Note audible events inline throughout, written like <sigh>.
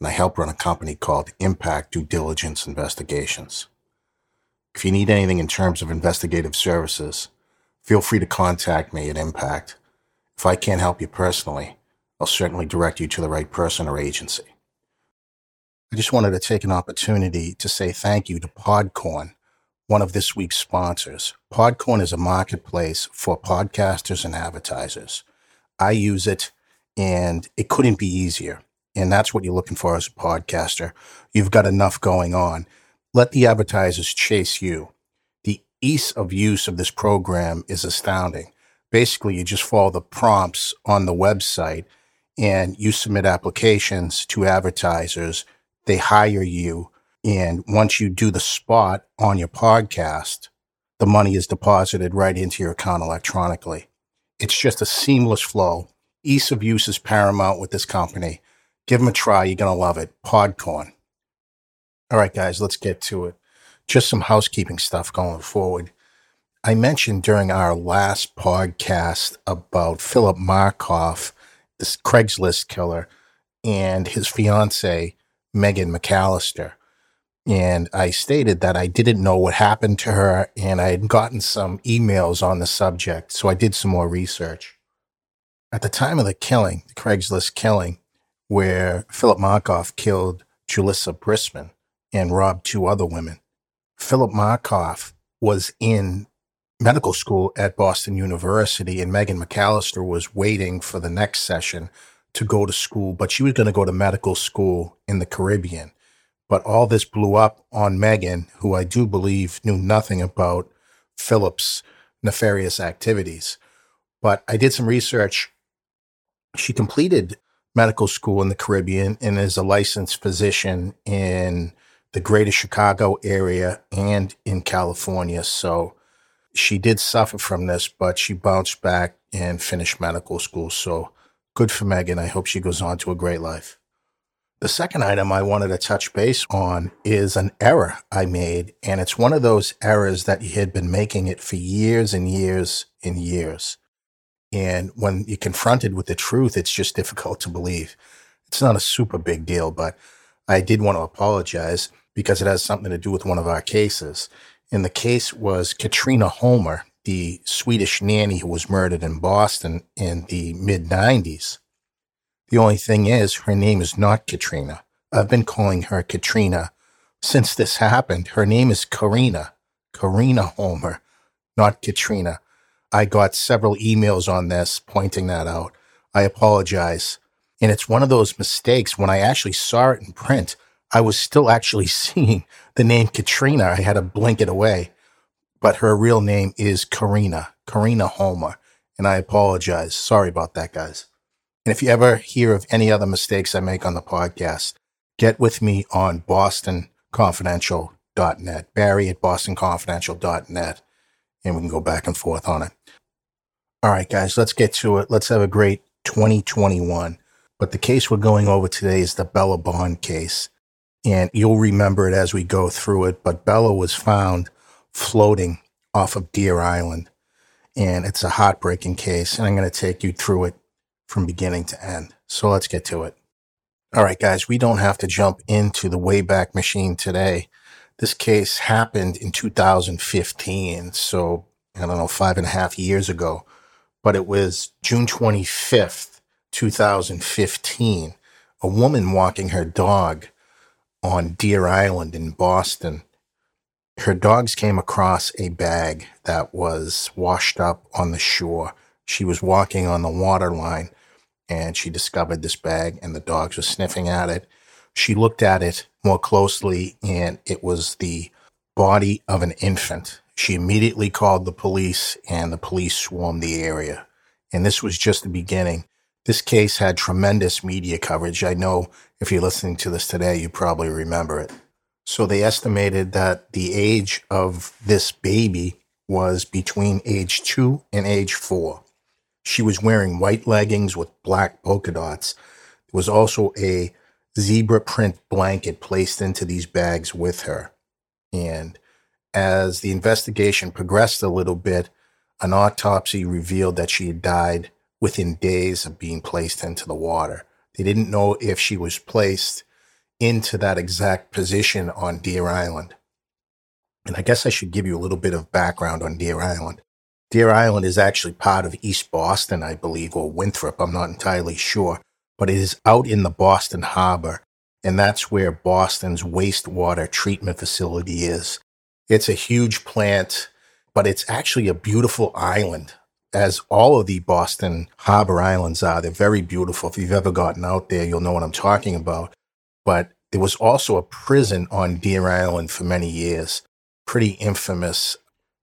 and I help run a company called Impact Due Diligence Investigations. If you need anything in terms of investigative services, feel free to contact me at Impact. If I can't help you personally, I'll certainly direct you to the right person or agency. I just wanted to take an opportunity to say thank you to Podcorn, one of this week's sponsors. Podcorn is a marketplace for podcasters and advertisers. I use it and it couldn't be easier. And that's what you're looking for as a podcaster. You've got enough going on. Let the advertisers chase you. The ease of use of this program is astounding. Basically, you just follow the prompts on the website and you submit applications to advertisers. They hire you. And once you do the spot on your podcast, the money is deposited right into your account electronically. It's just a seamless flow. Ease of use is paramount with this company. Give them a try. You're going to love it. Podcorn. All right, guys, let's get to it. Just some housekeeping stuff going forward. I mentioned during our last podcast about Philip Markoff, this Craigslist killer, and his fiance, Megan McAllister. And I stated that I didn't know what happened to her, and I had gotten some emails on the subject. So I did some more research. At the time of the killing, the Craigslist killing, where Philip Markoff killed Julissa Brisman and robbed two other women, Philip Markoff was in medical school at Boston University, and Megan McAllister was waiting for the next session to go to school, but she was going to go to medical school in the Caribbean. But all this blew up on Megan, who I do believe knew nothing about Philip's nefarious activities. But I did some research. She completed medical school in the Caribbean and is a licensed physician in the greater Chicago area and in California. So she did suffer from this, but she bounced back and finished medical school. So good for Megan. I hope she goes on to a great life. The second item I wanted to touch base on is an error I made, and it's one of those errors that you had been making it for years and years and years. And when you're confronted with the truth, it's just difficult to believe. It's not a super big deal, but I did want to apologize because it has something to do with one of our cases. And the case was Katrina Holmer, the Swedish nanny who was murdered in Boston in the mid 90s. The only thing is, her name is not Katrina. I've been calling her Katrina since this happened. Her name is Karina, Karina Holmer, not Katrina. I got several emails on this pointing that out. I apologize. And it's one of those mistakes. When I actually saw it in print, I was still actually <laughs> seeing the name Katrina. I had to blink it away. But her real name is Karina, Karina Holmer. And I apologize. Sorry about that, guys. And if you ever hear of any other mistakes I make on the podcast, get with me on bostonconfidential.net, Barry at bostonconfidential.net, and we can go back and forth on it. All right, guys, let's get to it. Let's have a great 2021. But the case we're going over today is the Bella Bond case. And you'll remember it as we go through it. But Bella was found floating off of Deer Island. And it's a heartbreaking case. And I'm going to take you through it from beginning to end. So let's get to it. All right, guys, we don't have to jump into the Wayback Machine today. This case happened in 2015. So I don't know, five and a half years ago, but it was June 25th, 2015. A woman walking her dog on Deer Island in Boston. Her dogs came across a bag that was washed up on the shore. She was walking on the water line and she discovered this bag and the dogs were sniffing at it. She looked at it more closely and it was the body of an infant. She immediately called the police and the police swarmed the area. And this was just the beginning. This case had tremendous media coverage. I know if you're listening to this today, you probably remember it. So they estimated that the age of this baby was between age two and age four. She was wearing white leggings with black polka dots. There was also a zebra print blanket placed into these bags with her. And as the investigation progressed a little bit, an autopsy revealed that she had died within days of being placed into the water. They didn't know if she was placed into that exact position on Deer Island. And I guess I should give you a little bit of background on Deer Island. Deer Island is actually part of East Boston, I believe, or Winthrop. I'm not entirely sure, but it is out in the Boston Harbor. And that's where Boston's wastewater treatment facility is. It's a huge plant, but it's actually a beautiful island, as all of the Boston Harbor Islands are. They're very beautiful. If you've ever gotten out there, you'll know what I'm talking about. But there was also a prison on Deer Island for many years, pretty infamous.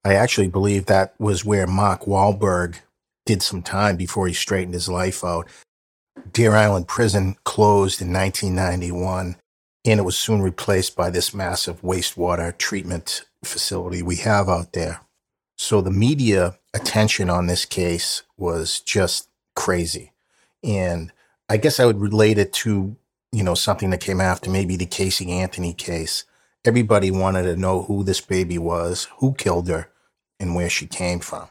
I actually believe that was where Mark Wahlberg did some time before he straightened his life out. Deer Island Prison closed in 1991, and it was soon replaced by this massive wastewater treatment facility we have out there. So the media attention on this case was just crazy. And I guess I would relate it to, you know, something that came after maybe the Casey Anthony case. Everybody wanted to know who this baby was, who killed her, and where she came from.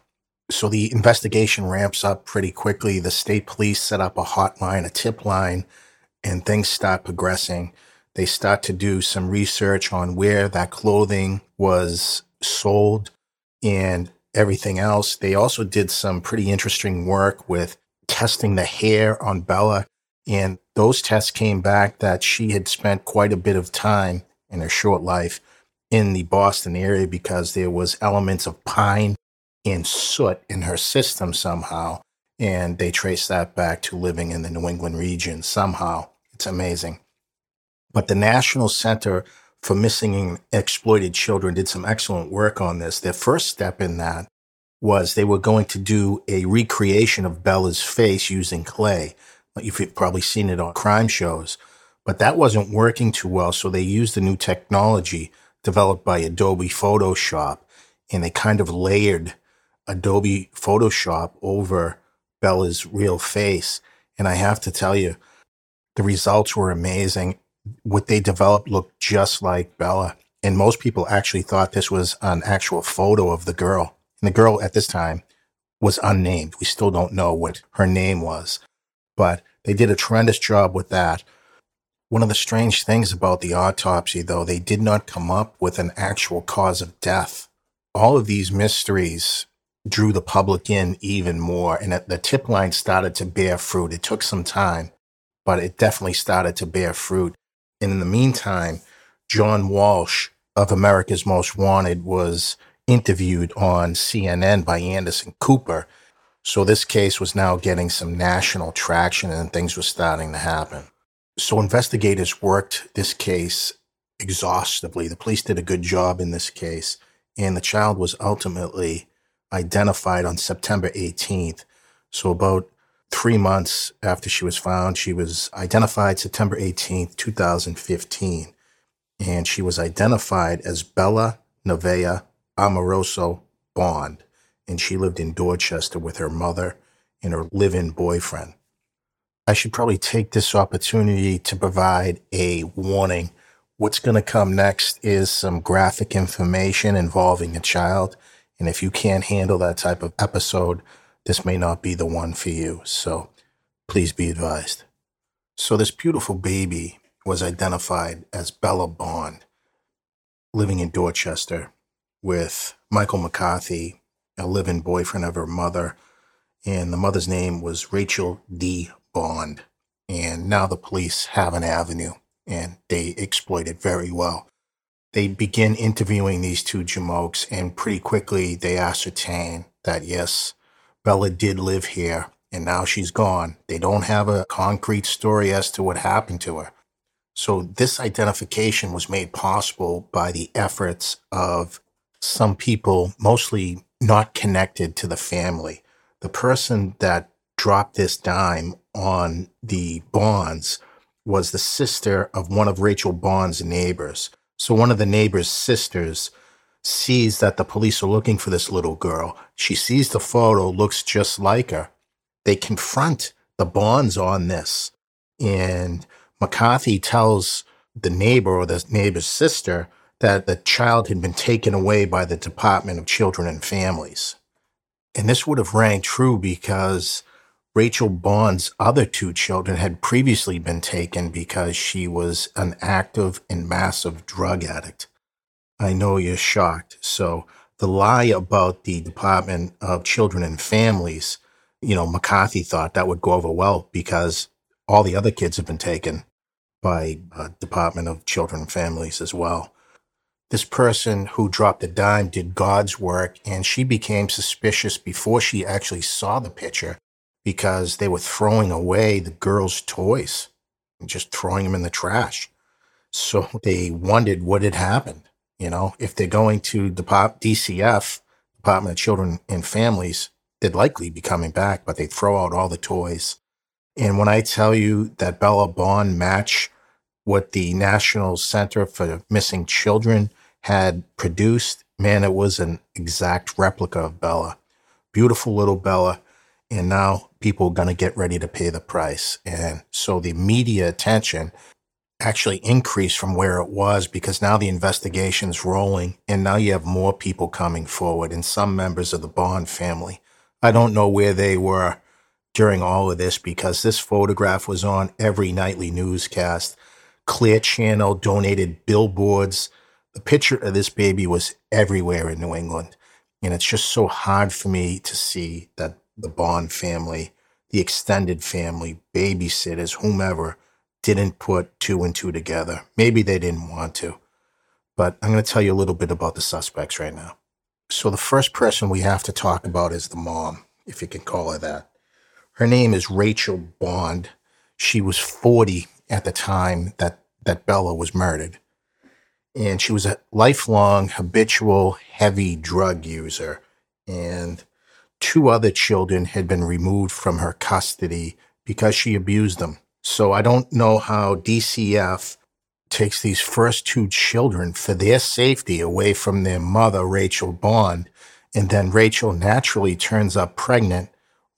So the investigation ramps up pretty quickly. The state police set up a hotline, a tip line, and things start progressing. They start to do some research on where that clothing was sold and everything else. They also did some pretty interesting work with testing the hair on Bella. And those tests came back that she had spent quite a bit of time in her short life in the Boston area because there was elements of pine and soot in her system somehow. And they traced that back to living in the New England region somehow. It's amazing. But the National Center for Missing and Exploited Children did some excellent work on this. Their first step in that was they were going to do a recreation of Bella's face using clay. You've probably seen it on crime shows, but that wasn't working too well. So they used the new technology developed by Adobe Photoshop and they kind of layered Adobe Photoshop over Bella's real face. And I have to tell you, the results were amazing. What they developed looked just like Bella. And most people actually thought this was an actual photo of the girl. And the girl at this time was unnamed. We still don't know what her name was, but they did a tremendous job with that. One of the strange things about the autopsy, though, they did not come up with an actual cause of death. All of these mysteries drew the public in even more. And the tip line started to bear fruit. It took some time, but it definitely started to bear fruit. And in the meantime, John Walsh of America's Most Wanted was interviewed on CNN by Anderson Cooper. So this case was now getting some national traction and things were starting to happen. So investigators worked this case exhaustively. The police did a good job in this case, and the child was ultimately identified on September 18th. So, about three months after she was found, she was identified September 18th, 2015. And she was identified as Bella Nevaeh Amoroso Bond. And she lived in Dorchester with her mother and her live in boyfriend. I should probably take this opportunity to provide a warning. What's going to come next is some graphic information involving a child and if you can't handle that type of episode, this may not be the one for you. So please be advised. So this beautiful baby was identified as Bella Bond, living in Dorchester with Michael McCarthy, a living boyfriend of her mother. And the mother's name was Rachel D. Bond. And now the police have an avenue and they exploit it very well they begin interviewing these two Jamokes, and pretty quickly they ascertain that yes, Bella did live here, and now she's gone. They don't have a concrete story as to what happened to her. So this identification was made possible by the efforts of some people, mostly not connected to the family. The person that dropped this dime on the Bonds was the sister of one of Rachel Bond's neighbors. So one of the neighbor's sisters sees that the police are looking for this little girl. She sees the photo, looks just like her. They confront the Bonds on this. And McCarthy tells the neighbor or the neighbor's sister that the child had been taken away by the Department of Children and Families. And this would have rang true because Rachel Bond's other two children had previously been taken because she was an active and massive drug addict. I know you're shocked. So the lie about the Department of Children and Families, you know, McCarthy thought that would go over well because all the other kids have been taken by uh, Department of Children and Families as well. This person who dropped the dime did God's work, and she became suspicious before she actually saw the picture because they were throwing away the girls' toys and just throwing them in the trash. So <laughs> they wondered what had happened. You know, if they're going to the DCF, Department of Children and Families, they'd likely be coming back, but they'd throw out all the toys. And when I tell you that Bella Bond match what the National Center for Missing Children had produced, man, it was an exact replica of Bella. Beautiful little Bella. And now people are going to get ready to pay the price. And so the media attention actually increased from where it was because now the investigation's rolling and now you have more people coming forward and some members of the Bond family. I don't know where they were during all of this because this photograph was on every nightly newscast. Clear Channel donated billboards. The picture of this baby was everywhere in New England. And it's just so hard for me to see that the Bond family, the extended family, babysitters, whomever, didn't put two and two together. Maybe they didn't want to. But I'm going to tell you a little bit about the suspects right now. So, the first person we have to talk about is the mom, if you can call her that. Her name is Rachel Bond. She was 40 at the time that, that Bella was murdered. And she was a lifelong, habitual, heavy drug user. And two other children had been removed from her custody because she abused them. So I don't know how DCF takes these first two children for their safety away from their mother, Rachel Bond, and then Rachel naturally turns up pregnant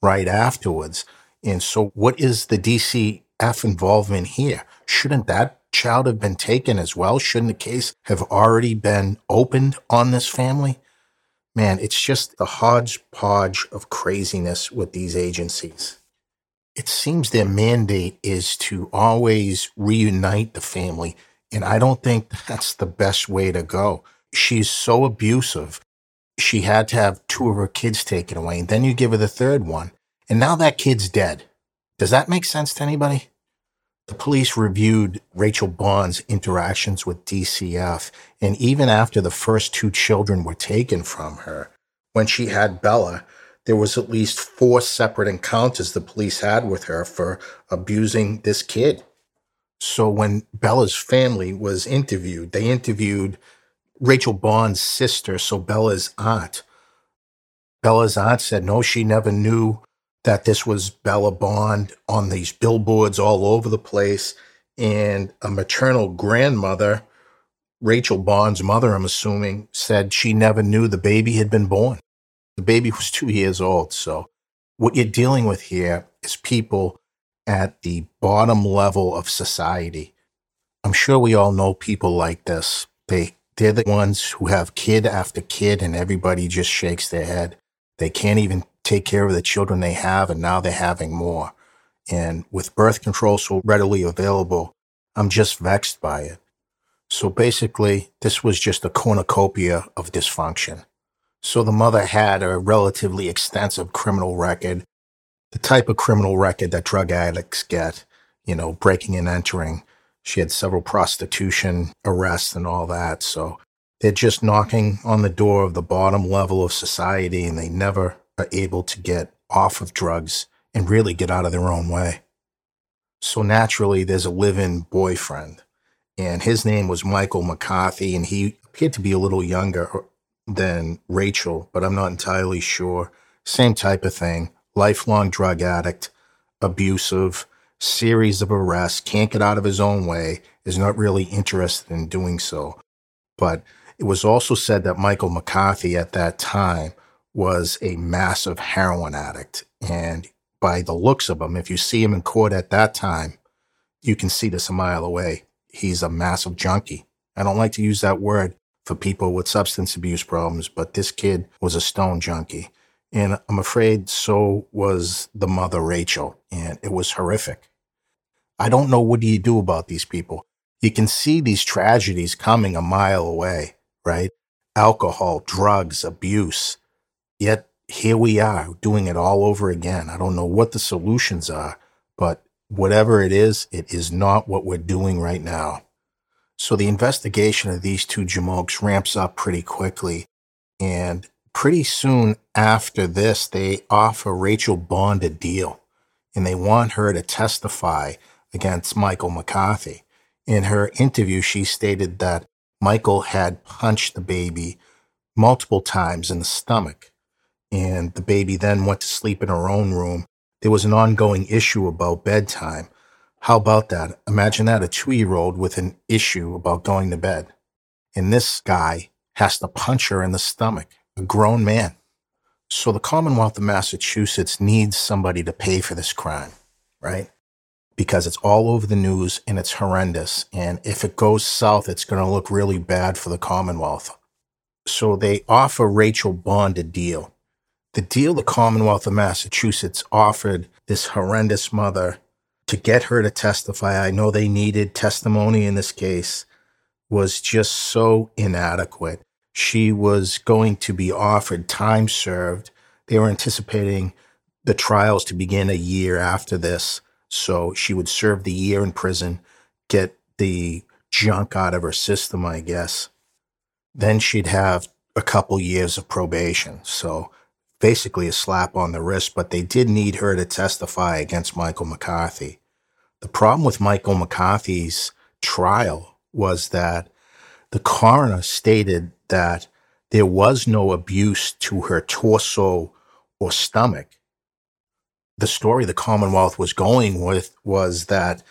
right afterwards. And so, what is the DCF involvement here? Shouldn't that child have been taken as well? Shouldn't the case have already been opened on this family? Man, it's just the hodgepodge of craziness with these agencies it seems their mandate is to always reunite the family. And I don't think that's the best way to go. She's so abusive. She had to have two of her kids taken away. And then you give her the third one. And now that kid's dead. Does that make sense to anybody? The police reviewed Rachel Bond's interactions with DCF. And even after the first two children were taken from her, when she had Bella, there was at least four separate encounters the police had with her for abusing this kid. So when Bella's family was interviewed, they interviewed Rachel Bond's sister, so Bella's aunt. Bella's aunt said no, she never knew that this was Bella Bond on these billboards all over the place. And a maternal grandmother, Rachel Bond's mother, I'm assuming, said she never knew the baby had been born. The baby was two years old. So, what you're dealing with here is people at the bottom level of society. I'm sure we all know people like this. They they're the ones who have kid after kid and everybody just shakes their head. They can't even take care of the children they have and now they're having more. And with birth control so readily available, I'm just vexed by it. So basically, this was just a cornucopia of dysfunction. So the mother had a relatively extensive criminal record, the type of criminal record that drug addicts get, you know, breaking and entering. She had several prostitution arrests and all that. So they're just knocking on the door of the bottom level of society and they never are able to get off of drugs and really get out of their own way. So naturally, there's a live in boyfriend, and his name was Michael McCarthy, and he appeared to be a little younger uh, than Rachel, but I'm not entirely sure. Same type of thing. lifelong drug addict, abusive, series of arrests, can't get out of his own way, is not really interested in doing so. But it was also said that Michael McCarthy at that time was a massive heroin addict. And by the looks of him, if you see him in court at that time, you can see this a mile away. He's a massive junkie. I don't like to use that word for people with substance abuse problems, but this kid was a stone junkie. And I'm afraid so was the mother, Rachel, and it was horrific. I don't know what do you do about these people. You can see these tragedies coming a mile away, right? Alcohol, drugs, abuse. Yet here we are doing it all over again. I don't know what the solutions are, but whatever it is, it is not what we're doing right now. So the investigation of these two Jamokes ramps up pretty quickly. And pretty soon after this, they offer Rachel Bond a deal and they want her to testify against Michael McCarthy. In her interview, she stated that Michael had punched the baby multiple times in the stomach, and the baby then went to sleep in her own room. There was an ongoing issue about bedtime. How about that? Imagine that a two year old with an issue about going to bed. And this guy has to punch her in the stomach, a grown man. So the Commonwealth of Massachusetts needs somebody to pay for this crime, right? because it's all over the news and it's horrendous. And if it goes south, it's going to look really bad for the Commonwealth. So they offer Rachel Bond a deal. The deal the Commonwealth of Massachusetts offered this horrendous mother to get her to testify, I know they needed testimony in this case, was just so inadequate. She was going to be offered time served. They were anticipating the trials to begin a year after this. So she would serve the year in prison, get the junk out of her system, I guess. Then she'd have a couple years of probation. So basically a slap on the wrist, but they did need her to testify against Michael McCarthy. The problem with Michael McCarthy's trial was that the coroner stated that there was no abuse to her torso or stomach the story the Commonwealth was going with was that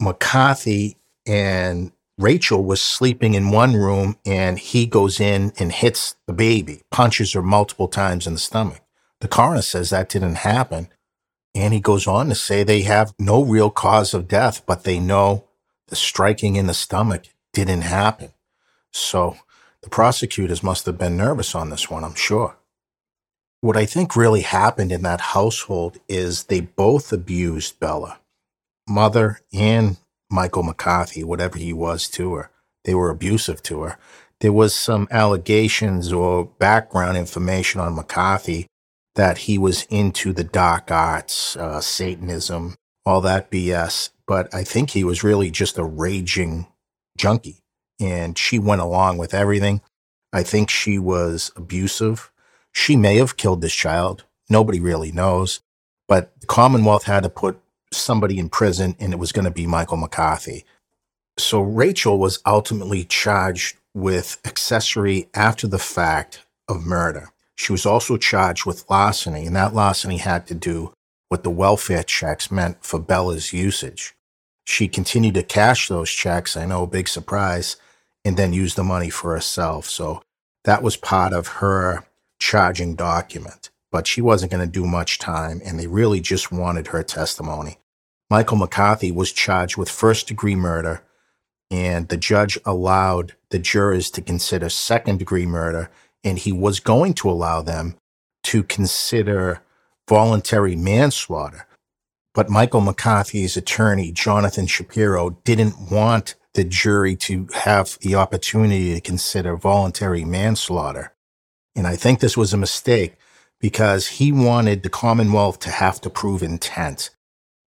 McCarthy and Rachel was sleeping in one room and he goes in and hits the baby, punches her multiple times in the stomach. The coroner says that didn't happen. And he goes on to say they have no real cause of death, but they know the striking in the stomach didn't happen. So the prosecutors must have been nervous on this one, I'm sure. What I think really happened in that household is they both abused Bella, mother and Michael McCarthy, whatever he was to her. They were abusive to her. There was some allegations or background information on McCarthy that he was into the dark arts, uh, Satanism, all that BS. But I think he was really just a raging junkie. And she went along with everything. I think she was abusive. She may have killed this child. Nobody really knows. But the Commonwealth had to put somebody in prison, and it was going to be Michael McCarthy. So Rachel was ultimately charged with accessory after the fact of murder. She was also charged with larceny, and that larceny had to do with the welfare checks meant for Bella's usage. She continued to cash those checks, I know, big surprise, and then use the money for herself. So that was part of her charging document, but she wasn't going to do much time, and they really just wanted her testimony. Michael McCarthy was charged with first degree murder, and the judge allowed the jurors to consider second degree murder, and he was going to allow them to consider voluntary manslaughter. But Michael McCarthy's attorney, Jonathan Shapiro, didn't want the jury to have the opportunity to consider voluntary manslaughter. And I think this was a mistake because he wanted the Commonwealth to have to prove intent.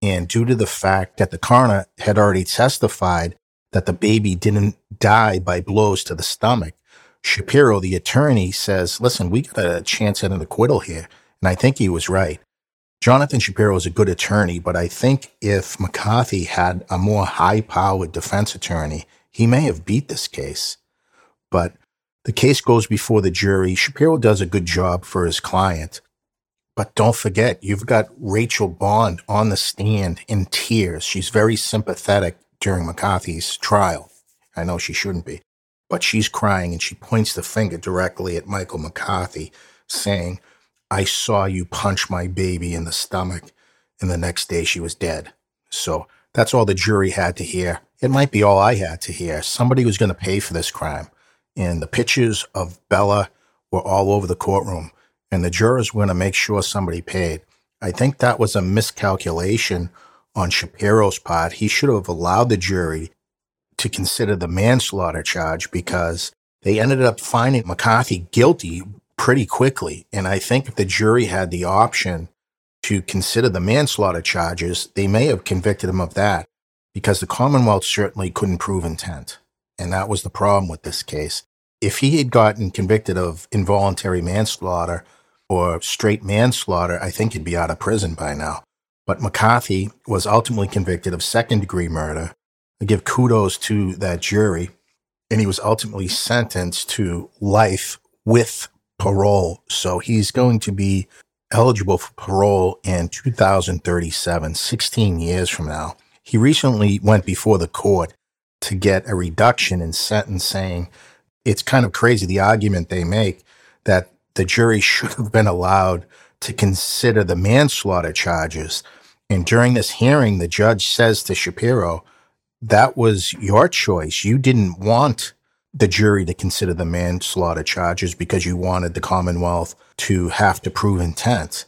And due to the fact that the coroner had already testified that the baby didn't die by blows to the stomach, Shapiro, the attorney, says, listen, we got a chance at an acquittal here. And I think he was right. Jonathan Shapiro is a good attorney, but I think if McCarthy had a more high powered defense attorney, he may have beat this case. But the case goes before the jury. Shapiro does a good job for his client, But don't forget, you've got Rachel Bond on the stand in tears. She's very sympathetic during McCarthy's trial. I know she shouldn't be, but she's crying and she points the finger directly at Michael McCarthy, saying, I saw you punch my baby in the stomach. And the next day she was dead. So that's all the jury had to hear. It might be all I had to hear. Somebody was going to pay for this crime. And the pictures of Bella were all over the courtroom and the jurors were going to make sure somebody paid. I think that was a miscalculation on Shapiro's part. He should have allowed the jury to consider the manslaughter charge because they ended up finding McCarthy guilty pretty quickly. And I think if the jury had the option to consider the manslaughter charges, they may have convicted him of that because the Commonwealth certainly couldn't prove intent. And that was the problem with this case. If he had gotten convicted of involuntary manslaughter, or straight manslaughter, I think he'd be out of prison by now. But McCarthy was ultimately convicted of second degree murder. I give kudos to that jury. And he was ultimately sentenced to life with parole. So he's going to be eligible for parole in 2037, 16 years from now. He recently went before the court to get a reduction in sentence, saying it's kind of crazy the argument they make that the jury <laughs> should have been allowed to consider the manslaughter charges. And during this hearing, the judge says to Shapiro, that was your choice. You didn't want the jury to consider the manslaughter charges because you wanted the Commonwealth to have to prove intent.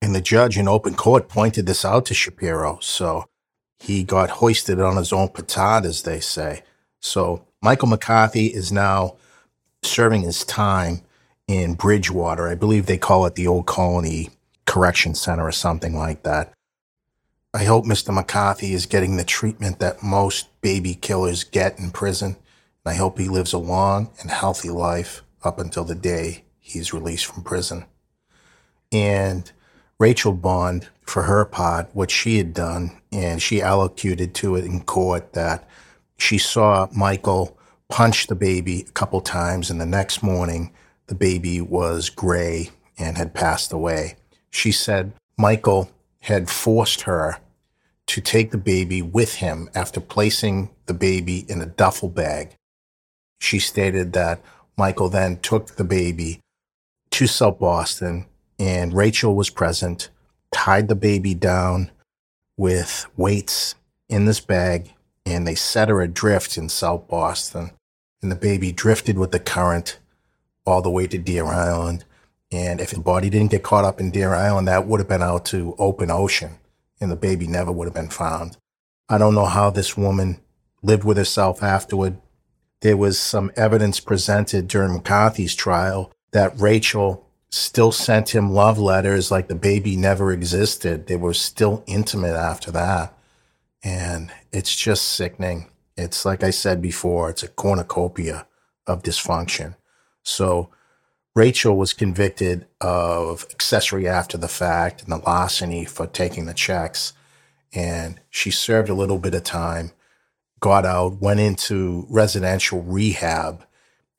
And the judge in open court pointed this out to Shapiro. So he got hoisted on his own petard, as they say. So Michael McCarthy is now serving his time in Bridgewater. I believe they call it the Old Colony Correction Center or something like that. I hope Mr. McCarthy is getting the treatment that most baby killers get in prison. And I hope he lives a long and healthy life up until the day he's released from prison. And Rachel Bond, for her part, what she had done, and she allocated to it in court that she saw Michael punch the baby a couple times, and the next morning the baby was gray and had passed away. She said Michael had forced her to take the baby with him after placing the baby in a duffel bag. She stated that Michael then took the baby to South Boston and Rachel was present, tied the baby down with weights in this bag, and they set her adrift in South Boston. And the baby drifted with the current all the way to Deer Island. And if the body didn't get caught up in Deer Island, that would have been out to open ocean and the baby never would have been found. I don't know how this woman lived with herself afterward. There was some evidence presented during McCarthy's trial that Rachel still sent him love letters like the baby never existed. They were still intimate after that. And it's just sickening. It's like I said before, it's a cornucopia of dysfunction. So Rachel was convicted of accessory after the fact and the larceny for taking the checks. And she served a little bit of time, got out, went into residential rehab,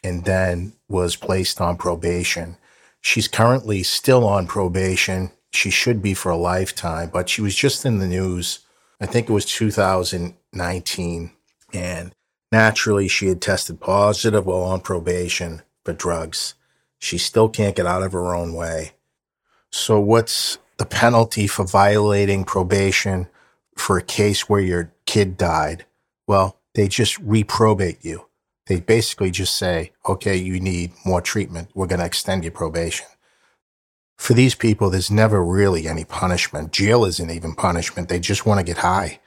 and then was placed on probation. She's currently still on probation. She should be for a lifetime, but she was just in the news. I think it was 2019. And naturally, she had tested positive while on probation for drugs. She still can't get out of her own way. So, what's the penalty for violating probation for a case where your kid died? Well, they just reprobate you. They basically just say, okay, you need more treatment. We're going to extend your probation. For these people, there's never really any punishment. Jail isn't even punishment. They just want to get high.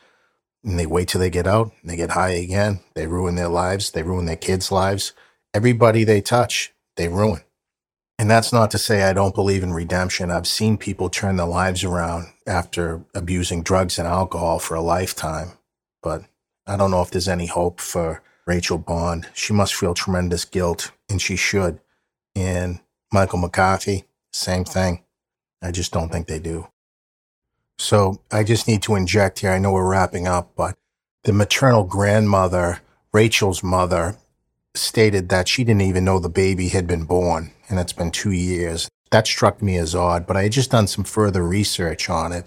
And they wait till they get out and they get high again. They ruin their lives. They ruin their kids' lives everybody they touch, they ruin. And that's not to say I don't believe in redemption. I've seen people turn their lives around after abusing drugs and alcohol for a lifetime. But I don't know if there's any hope for Rachel Bond. She must feel tremendous guilt, and she should. And Michael McCarthy, same thing. I just don't think they do. So I just need to inject here. I know we're wrapping up, but the maternal grandmother, Rachel's mother, stated that she didn't even know the baby had been born, and it's been two years. That struck me as odd, but I had just done some further research on it.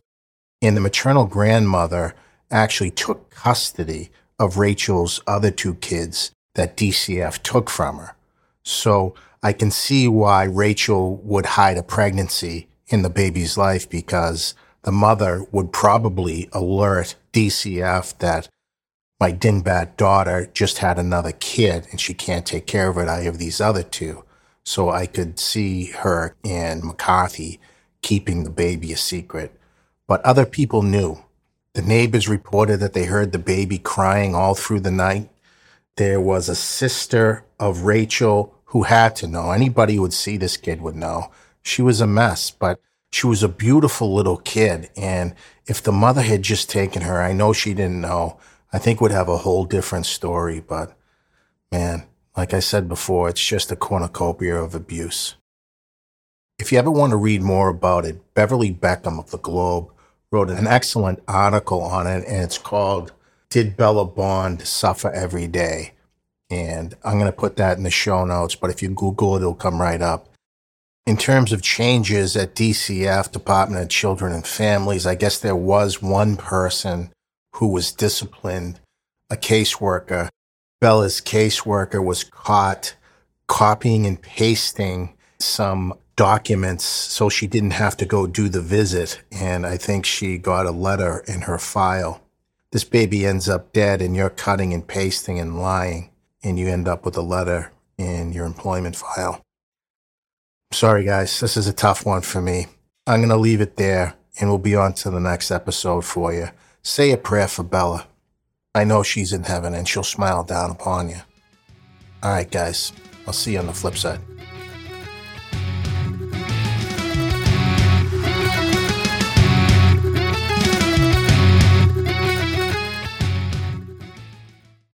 And the maternal grandmother actually took custody of Rachel's other two kids that DCF took from her. So I can see why Rachel would hide a pregnancy in the baby's life because the mother would probably alert DCF that my Dinbat daughter just had another kid and she can't take care of it. I have these other two. So I could see her and McCarthy keeping the baby a secret. But other people knew. The neighbors reported that they heard the baby crying all through the night. There was a sister of Rachel who had to know. Anybody who would see this kid would know. She was a mess, but she was a beautiful little kid. And if the mother had just taken her, I know she didn't know. I think would have a whole different story. But man, like I said before, it's just a cornucopia of abuse. If you ever want to read more about it, Beverly Beckham of the Globe wrote an excellent article on it, and it's called Did Bella Bond Suffer Every Day? And I'm going to put that in the show notes, but if you Google it, it'll come right up. In terms of changes at DCF, Department of Children and Families, I guess there was one person who was disciplined, a caseworker. Bella's caseworker was caught copying and pasting some documents so she didn't have to go do the visit. And I think she got a letter in her file. This baby ends up dead, and you're cutting and pasting and lying, and you end up with a letter in your employment file. Sorry, guys, this is a tough one for me. I'm going to leave it there, and we'll be on to the next episode for you. Say a prayer for Bella. I know she's in heaven, and she'll smile down upon you. All right, guys, I'll see you on the flip side.